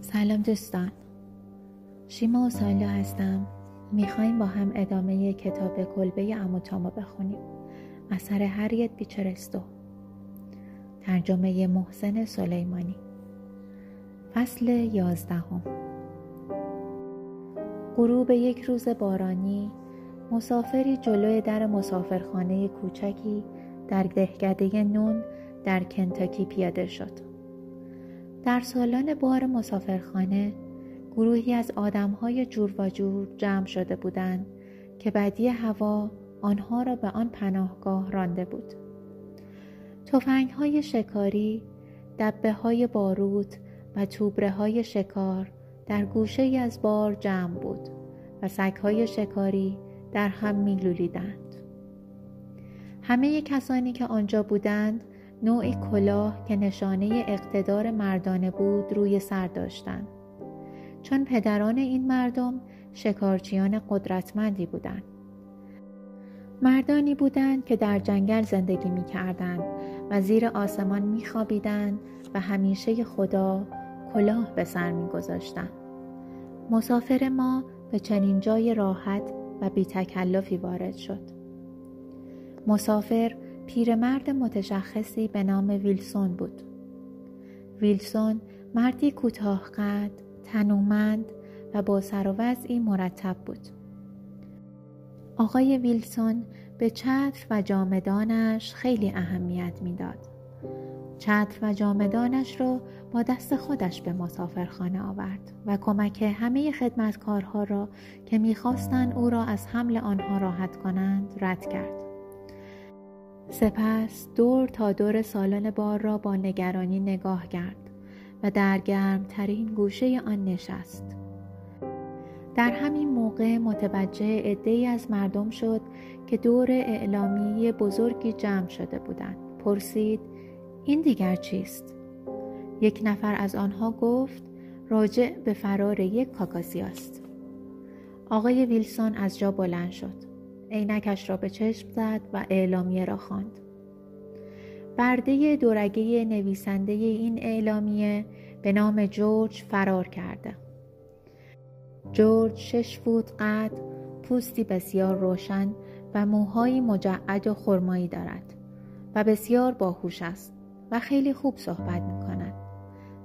سلام دوستان. شیما و سالا هستم. می‌خوایم با هم ادامه کتاب کلبه اموتامو بخونیم. اثر هریت بیچرستو ترجمه محسن سلیمانی. فصل یازدهم. غروب یک روز بارانی مسافری جلوی در مسافرخانه کوچکی در دهکده نون در کنتاکی پیاده شد. در سالن بار مسافرخانه گروهی از آدمهای جور و جور جمع شده بودند که بدی هوا آنها را به آن پناهگاه رانده بود. توفنگ های شکاری دبه های باروت و توبره های شکار در گوشه از بار جمع بود و سگ های شکاری در هم میلولیدند. همه کسانی که آنجا بودند نوعی کلاه که نشانه اقتدار مردانه بود روی سر داشتند چون پدران این مردم شکارچیان قدرتمندی بودند مردانی بودند که در جنگل زندگی می کردند و زیر آسمان می خوابیدند و همیشه خدا کلاه به سر می گذاشتند. مسافر ما به چنین جای راحت و بی تکلفی وارد شد. مسافر پیرمرد متشخصی به نام ویلسون بود. ویلسون مردی کوتاه قد، تنومند و با سر و وضعی مرتب بود. آقای ویلسون به چتر و جامدانش خیلی اهمیت می‌داد. چتر و جامدانش را با دست خودش به مسافرخانه آورد و کمک همه خدمتکارها را که می‌خواستند او را از حمل آنها راحت کنند رد کرد. سپس دور تا دور سالن بار را با نگرانی نگاه کرد و در گرمترین گوشه آن نشست. در همین موقع متوجه عدهای از مردم شد که دور اعلامی بزرگی جمع شده بودند. پرسید این دیگر چیست؟ یک نفر از آنها گفت راجع به فرار یک کاکاسی است. آقای ویلسون از جا بلند شد. عینکش را به چشم زد و اعلامیه را خواند. برده دورگه نویسنده این اعلامیه به نام جورج فرار کرده. جورج شش فوت قد، پوستی بسیار روشن و موهایی مجعد و خرمایی دارد و بسیار باهوش است و خیلی خوب صحبت می کند.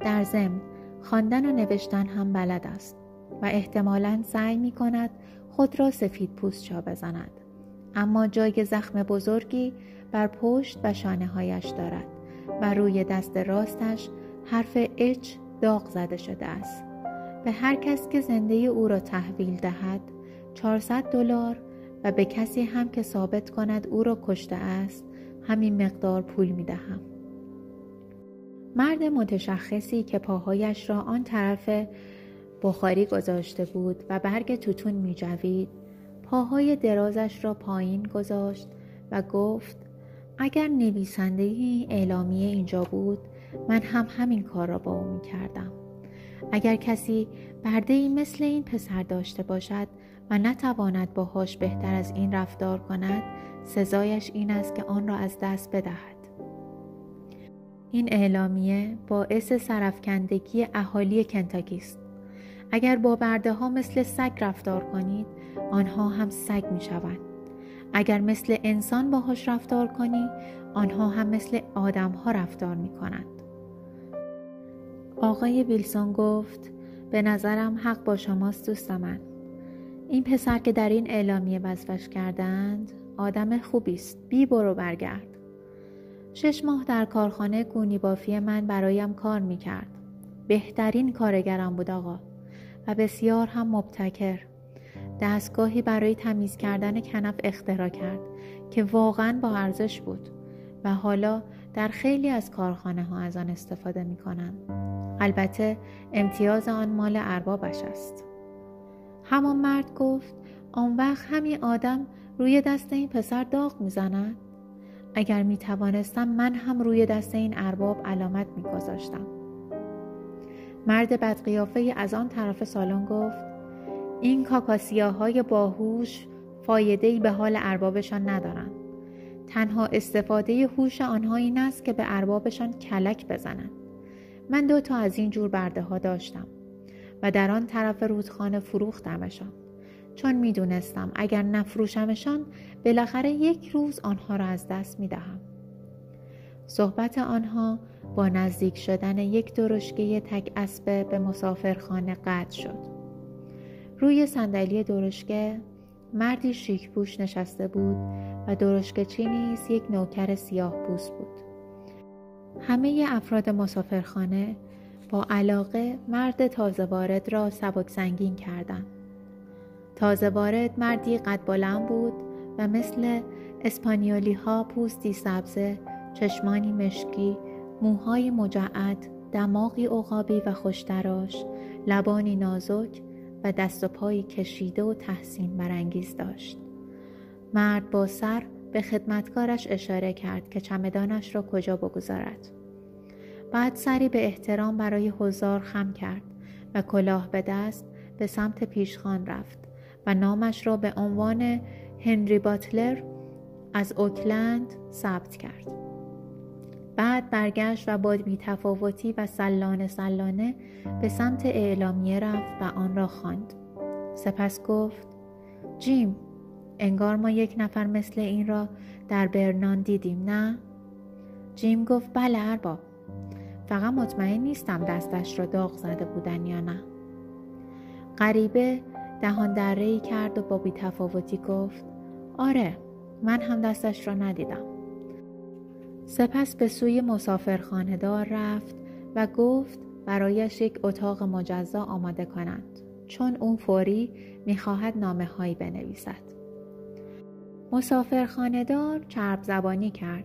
در ضمن خواندن و نوشتن هم بلد است و احتمالا سعی می کند خود را سفید پوست چا بزند. اما جای زخم بزرگی بر پشت و شانه هایش دارد و روی دست راستش حرف اچ داغ زده شده است. به هر کس که زنده او را تحویل دهد 400 دلار و به کسی هم که ثابت کند او را کشته است همین مقدار پول می دهم. مرد متشخصی که پاهایش را آن طرف بخاری گذاشته بود و برگ توتون می جوید پاهای درازش را پایین گذاشت و گفت اگر نویسنده اعلامیه اینجا بود من هم همین کار را با او می کردم. اگر کسی برده ای مثل این پسر داشته باشد و نتواند باهاش بهتر از این رفتار کند سزایش این است که آن را از دست بدهد این اعلامیه باعث سرفکندگی اهالی کنتاکی است اگر با برده ها مثل سگ رفتار کنید آنها هم سگ می شوند اگر مثل انسان باهاش رفتار کنی آنها هم مثل آدم ها رفتار می کنند آقای ویلسون گفت به نظرم حق با شماست دوست من. این پسر که در این اعلامیه وصفش کردند آدم خوبی است بی برو برگرد. شش ماه در کارخانه گونی بافی من برایم کار می کرد. بهترین کارگرم بود آقا. و بسیار هم مبتکر. دستگاهی برای تمیز کردن کنف اختراع کرد که واقعا با ارزش بود و حالا در خیلی از کارخانه ها از آن استفاده می کنند. البته امتیاز آن مال اربابش است. همان مرد گفت آن وقت همین آدم روی دست این پسر داغ می‌زند اگر می توانستم من هم روی دست این ارباب علامت می گذاشتم. مرد بدقیافه از آن طرف سالن گفت این کاکاسیاهای باهوش فایده ای به حال اربابشان ندارند. تنها استفاده هوش آنها این است که به اربابشان کلک بزنند. من دو تا از این جور برده ها داشتم و در آن طرف رودخانه فروختمشان. چون می‌دونستم اگر نفروشمشان بالاخره یک روز آنها را از دست می‌دهم. صحبت آنها با نزدیک شدن یک درشگه تک اسبه به مسافرخانه قطع شد روی صندلی درشگه مردی شیک پوش نشسته بود و درشکچی نیز یک نوکر سیاه پوست بود همه افراد مسافرخانه با علاقه مرد تازه وارد را سبک سنگین کردند. تازه وارد مردی قد بلند بود و مثل اسپانیولی ها پوستی سبزه، چشمانی مشکی، موهای مجعد، دماغی عقابی و خوشتراش، لبانی نازک و دست و پایی کشیده و تحسین برانگیز داشت. مرد با سر به خدمتکارش اشاره کرد که چمدانش را کجا بگذارد. بعد سری به احترام برای حضار خم کرد و کلاه به دست به سمت پیشخان رفت و نامش را به عنوان هنری باتلر از اوکلند ثبت کرد. بعد برگشت و با بیتفاوتی و سلانه سلانه به سمت اعلامیه رفت و آن را خواند. سپس گفت جیم انگار ما یک نفر مثل این را در برنان دیدیم نه؟ جیم گفت بله ارباب فقط مطمئن نیستم دستش را داغ زده بودن یا نه غریبه دهان دره کرد و با بیتفاوتی گفت آره من هم دستش را ندیدم سپس به سوی مسافرخانه دار رفت و گفت برایش یک اتاق مجزا آماده کنند چون اون فوری می‌خواهد نامه هایی بنویسد مسافرخانهدار چرب زبانی کرد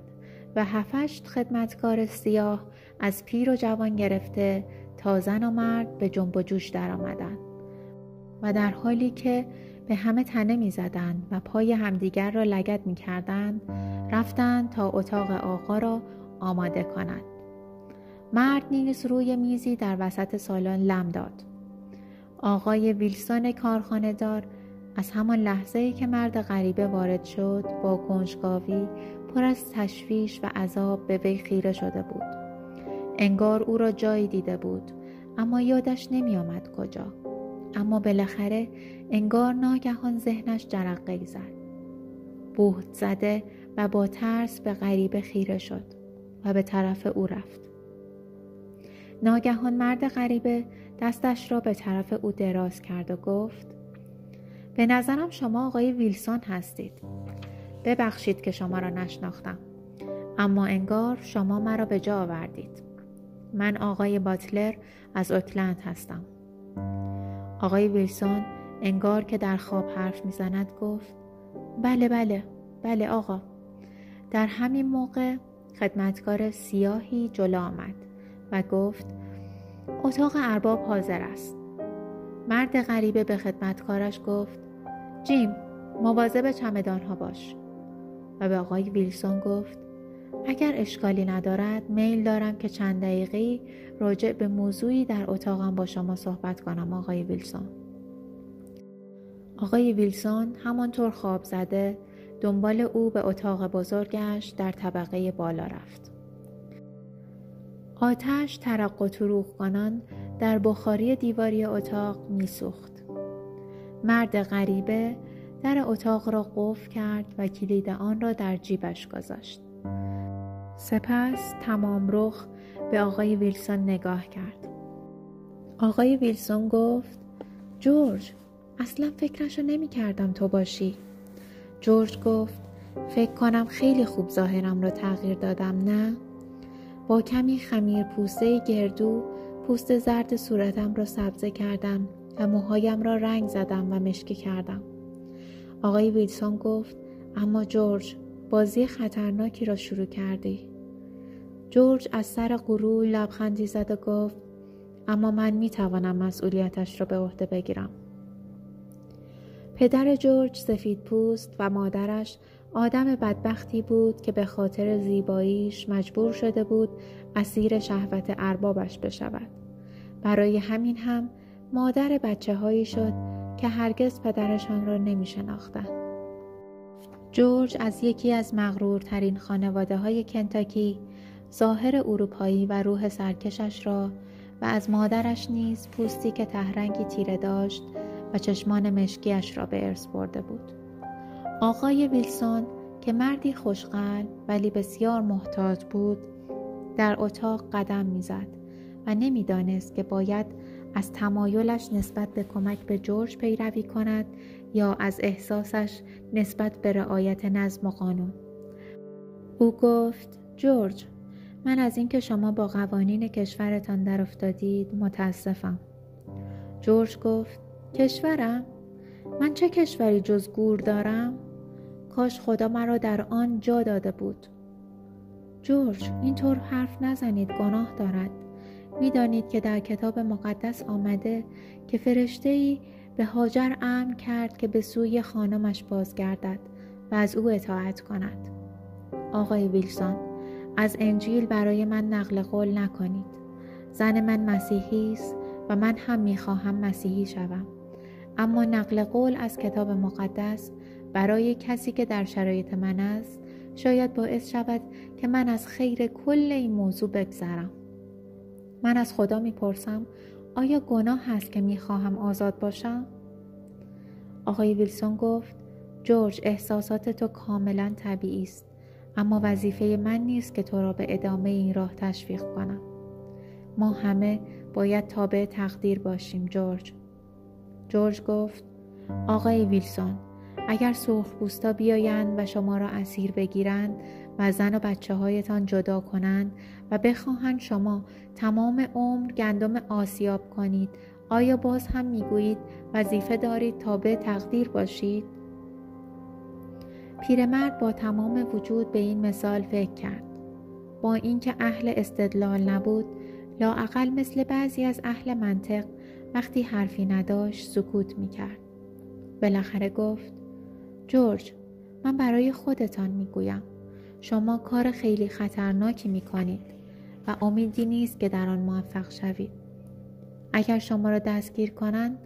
و هفشت خدمتکار سیاه از پیر و جوان گرفته تا زن و مرد به جنب و جوش در آمدن. و در حالی که به همه تنه می زدن و پای همدیگر را لگت می کردن رفتند تا اتاق آقا را آماده کنند. مرد نیز روی میزی در وسط سالن لم داد. آقای ویلسون کارخانه دار از همان لحظه ای که مرد غریبه وارد شد با کنجکاوی پر از تشویش و عذاب به وی خیره شده بود انگار او را جایی دیده بود اما یادش نمی آمد کجا اما بالاخره انگار ناگهان ذهنش جرقه زد. بهت زده و با ترس به غریبه خیره شد و به طرف او رفت. ناگهان مرد غریبه دستش را به طرف او دراز کرد و گفت به نظرم شما آقای ویلسون هستید. ببخشید که شما را نشناختم اما انگار شما مرا به جا آوردید. من آقای باتلر از اوکلند هستم. آقای ویلسون انگار که در خواب حرف می‌زند گفت بله بله بله آقا. در همین موقع خدمتکار سیاهی جلو آمد و گفت اتاق ارباب حاضر است. مرد غریبه به خدمتکارش گفت جیم مواظب چمدان ها باش. و به آقای ویلسون گفت اگر اشکالی ندارد میل دارم که چند دقیقه راجع به موضوعی در اتاقم با شما صحبت کنم آقای ویلسون. آقای ویلسون همانطور خواب زده دنبال او به اتاق بزرگش در طبقه بالا رفت. آتش ترق و تروخ کنان در بخاری دیواری اتاق میسوخت. مرد غریبه در اتاق را قفل کرد و کلید آن را در جیبش گذاشت. سپس تمام رخ به آقای ویلسون نگاه کرد. آقای ویلسون گفت جورج اصلا فکرشو نمی کردم تو باشی. جورج گفت فکر کنم خیلی خوب ظاهرم را تغییر دادم نه؟ با کمی خمیر پوسته گردو پوست زرد صورتم را سبزه کردم و موهایم را رنگ زدم و مشکی کردم. آقای ویلسون گفت اما جورج بازی خطرناکی را شروع کردی. جورج از سر غرور لبخندی زد و گفت اما من می توانم مسئولیتش را به عهده بگیرم. پدر جورج سفید پوست و مادرش آدم بدبختی بود که به خاطر زیباییش مجبور شده بود اسیر شهوت اربابش بشود. برای همین هم مادر بچه هایی شد که هرگز پدرشان را نمی شناختن. جورج از یکی از مغرورترین خانواده های کنتاکی ظاهر اروپایی و روح سرکشش را و از مادرش نیز پوستی که تهرنگی تیره داشت و چشمان مشکیش را به ارث برده بود. آقای ویلسون که مردی خوشقلب ولی بسیار محتاط بود در اتاق قدم می‌زد و نمی‌دانست که باید از تمایلش نسبت به کمک به جورج پیروی کند یا از احساسش نسبت به رعایت نظم و قانون. او گفت جورج من از اینکه شما با قوانین کشورتان در افتادید متاسفم. جورج گفت کشورم؟ من چه کشوری جز گور دارم؟ کاش خدا مرا در آن جا داده بود. جورج اینطور حرف نزنید گناه دارد. می‌دانید که در کتاب مقدس آمده که فرشته ای به هاجر امر کرد که به سوی خانمش بازگردد و از او اطاعت کند. آقای ویلسون از انجیل برای من نقل قول نکنید. زن من مسیحی است و من هم می‌خواهم مسیحی شوم. اما نقل قول از کتاب مقدس برای کسی که در شرایط من است شاید باعث شود که من از خیر کل این موضوع بگذرم. من از خدا می‌پرسم آیا گناه هست که می‌خواهم آزاد باشم؟ آقای ویلسون گفت جورج احساسات تو کاملا طبیعی است اما وظیفه من نیست که تو را به ادامه این راه تشویق کنم. ما همه باید تابع تقدیر باشیم جورج. جورج گفت آقای ویلسون اگر سرخ بوستا بیایند و شما را اسیر بگیرند و زن و بچه هایتان جدا کنند و بخواهند شما تمام عمر گندم آسیاب کنید آیا باز هم می‌گویید وظیفه دارید تا به تقدیر باشید؟ پیرمرد با تمام وجود به این مثال فکر کرد. با اینکه اهل استدلال نبود، لاعقل مثل بعضی از اهل منطق وقتی حرفی نداشت سکوت می‌کرد. بالاخره گفت جورج من برای خودتان می‌گویم شما کار خیلی خطرناکی می‌کنید و امیدی نیست که در آن موفق شوید اگر شما را دستگیر کنند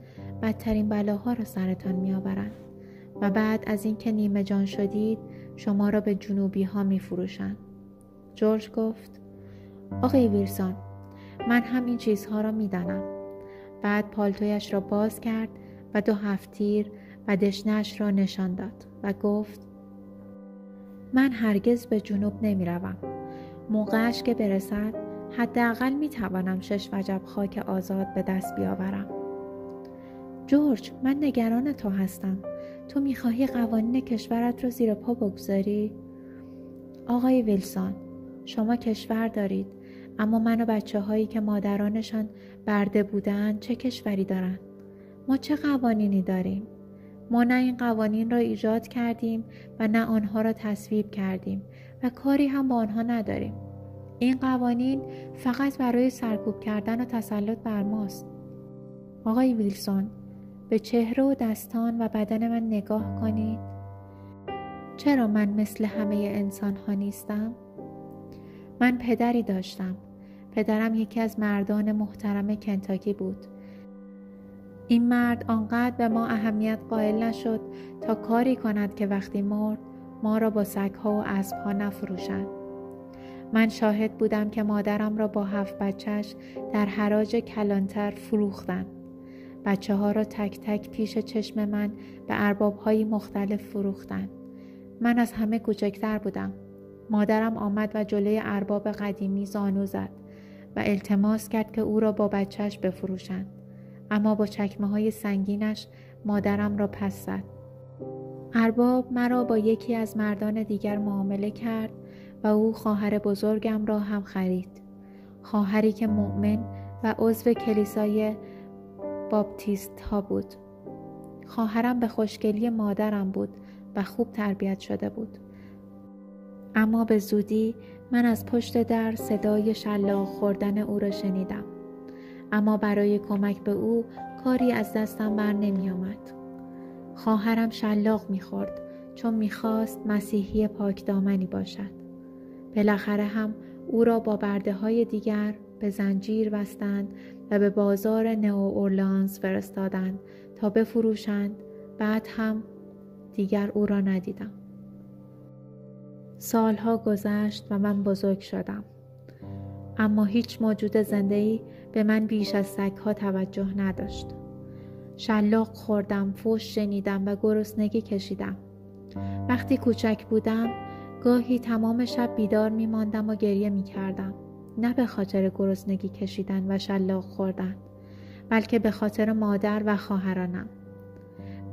بدترین بلاها را سرتان میآورند و بعد از اینکه نیمه جان شدید شما را به جنوبی ها می فروشند. جورج گفت آقای ویرسون من هم این چیزها را می‌دانم بعد پالتویش را باز کرد و دو هفتیر و دشنش را نشان داد و گفت من هرگز به جنوب نمی روم. موقعش که برسد حداقل می توانم شش وجب خاک آزاد به دست بیاورم. جورج من نگران تو هستم. تو می‌خواهی قوانین کشورت رو زیر پا بگذاری؟ آقای ویلسون شما کشور دارید اما من و بچه هایی که مادرانشان برده بودن چه کشوری دارند؟ ما چه قوانینی داریم؟ ما نه این قوانین را ایجاد کردیم و نه آنها را تصویب کردیم و کاری هم با آنها نداریم. این قوانین فقط برای سرکوب کردن و تسلط بر ماست. آقای ویلسون به چهره و دستان و بدن من نگاه کنید. چرا من مثل همه انسان ها نیستم؟ من پدری داشتم. پدرم یکی از مردان محترم کنتاکی بود. این مرد آنقدر به ما اهمیت قائل نشد تا کاری کند که وقتی مرد ما را با سگها و اسبها نفروشند. من شاهد بودم که مادرم را با هفت بچهش در حراج کلانتر فروختند. بچه ها را تک تک پیش چشم من به ارباب های مختلف فروختند. من از همه کوچکتر بودم. مادرم آمد و جلوی ارباب قدیمی زانو زد و التماس کرد که او را با بچهش بفروشند. اما با چکمه های سنگینش مادرم را پس زد. ارباب مرا با یکی از مردان دیگر معامله کرد و او خواهر بزرگم را هم خرید. خواهری که مؤمن و عضو کلیسای باپتیست ها بود. خواهرم به خوشگلی مادرم بود و خوب تربیت شده بود. اما به زودی من از پشت در صدای شلاق خوردن او را شنیدم. اما برای کمک به او کاری از دستم بر نمی آمد. خواهرم شلاق می‌خورد چون می‌خواست مسیحی پاکدامنی باشد. بالاخره هم او را با برده های دیگر به زنجیر بستند و به بازار نئو اورلانز فرستادند تا بفروشند بعد هم دیگر او را ندیدم. سالها گذشت و من بزرگ شدم اما هیچ موجود زندهی به من بیش از سگها توجه نداشت. شلاق خوردم فوش شنیدم و گرسنگی کشیدم. وقتی کوچک بودم گاهی تمام شب بیدار می ماندم و گریه می کردم نه به خاطر گرسنگی کشیدن و شلاق خوردن بلکه به خاطر مادر و خواهرانم.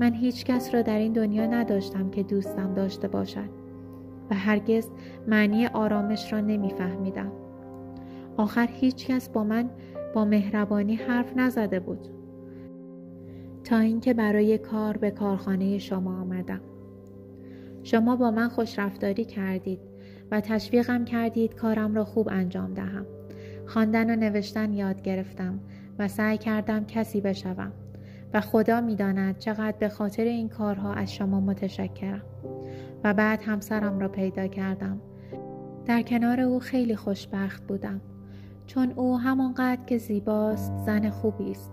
من هیچ کس را در این دنیا نداشتم که دوستم داشته باشد و هرگز معنی آرامش را نمیفهمیدم. آخر هیچ کس با من با مهربانی حرف نزده بود. تا اینکه برای کار به کارخانه شما آمدم. شما با من خوش رفتاری کردید و تشویقم کردید کارم را خوب انجام دهم. خواندن و نوشتن یاد گرفتم و سعی کردم کسی بشوم و خدا می‌داند چقدر به خاطر این کارها از شما متشکرم و بعد همسرم را پیدا کردم. در کنار او خیلی خوشبخت بودم. چون او همانقدر که زیباست زن خوبی است.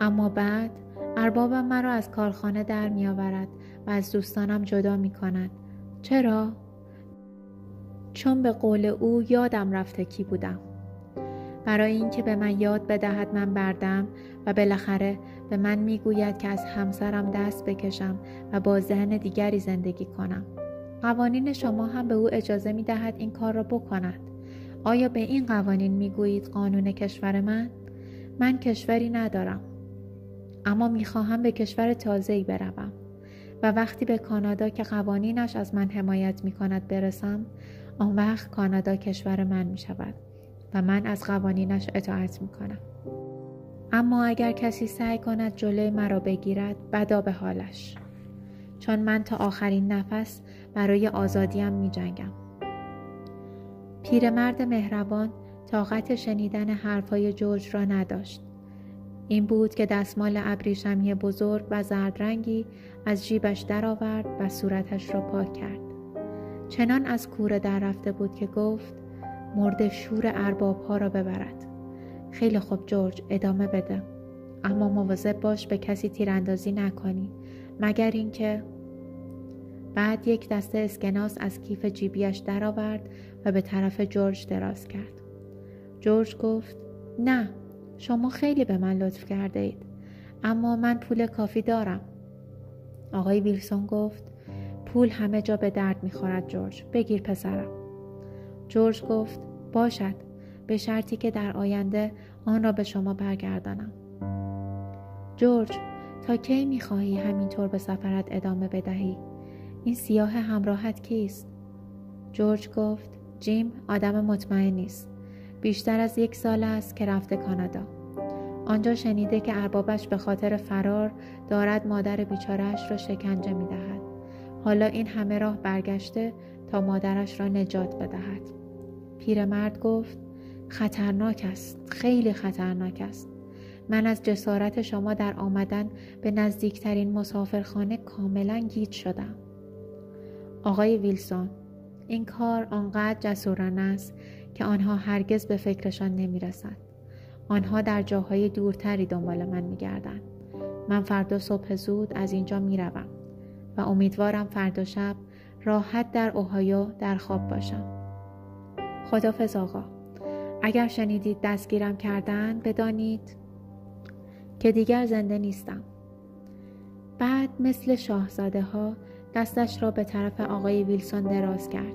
اما بعد اربابم مرا از کارخانه در میآورد و از دوستانم جدا می کند چرا؟ چون به قول او یادم رفته کی بودم. برای اینکه به من یاد بدهد من بردم و بالاخره به من می‌گوید که از همسرم دست بکشم و با ذهن دیگری زندگی کنم. قوانین شما هم به او اجازه می دهد این کار را بکند. آیا به این قوانین می گویید قانون کشور من؟ من کشوری ندارم اما می خواهم به کشور تازه‌ای بروم و وقتی به کانادا که قوانینش از من حمایت می کند برسم آن وقت کانادا کشور من می شود و من از قوانینش اطاعت می کنم. اما اگر کسی سعی کند جلوی مرا بگیرد بدا به حالش چون من تا آخرین نفس برای آزادیم می جنگم. پیرمرد مهربان طاقت شنیدن حرفای جورج را نداشت. این بود که دستمال ابریشمی بزرگ و زردرنگی از جیبش درآورد و صورتش را پاک کرد. چنان از کوره در رفته بود که گفت مرد شور ارباب ها را ببرد. خیلی خوب جورج ادامه بده. اما مواظب باش به کسی تیراندازی نکنی مگر اینکه بعد یک دسته اسکناس از کیف جیبیش درآورد و به طرف جورج دراز کرد. جورج گفت نه شما خیلی به من لطف کرده اید اما من پول کافی دارم. آقای ویلسون گفت پول همه جا به درد می‌خورد جورج بگیر پسرم. جورج گفت باشد به شرطی که در آینده آن را به شما برگردانم. جورج تا کی می‌خواهی همینطور به سفرت ادامه بدهی؟ این سیاه همراهت کیست؟ جورج گفت جیم آدم مطمئن نیست. بیشتر از یک سال است که رفته کانادا. آنجا شنیده که اربابش به خاطر فرار دارد مادر بیچارهش را شکنجه می دهد. حالا این همه راه برگشته تا مادرش را نجات بدهد. پیرمرد گفت خطرناک است. خیلی خطرناک است. من از جسارت شما در آمدن به نزدیکترین مسافرخانه کاملا گیج شدم. آقای ویلسون این کار آنقدر جسورانه است که آنها هرگز به فکرشان نمی رسد. آنها در جاهای دورتری دنبال من می گردن. من فردا صبح زود از اینجا می روم و امیدوارم فردا شب راحت در اوهایو در خواب باشم. خدافز آقا. اگر شنیدید دستگیرم کردن بدانید که دیگر زنده نیستم. بعد مثل شاهزاده ها دستش را به طرف آقای ویلسون دراز کرد.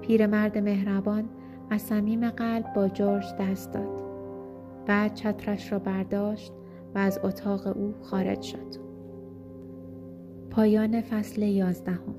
پیرمرد مهربان از صمیم قلب با جورج دست داد. بعد چترش را برداشت و از اتاق او خارج شد. پایان فصل یازدهم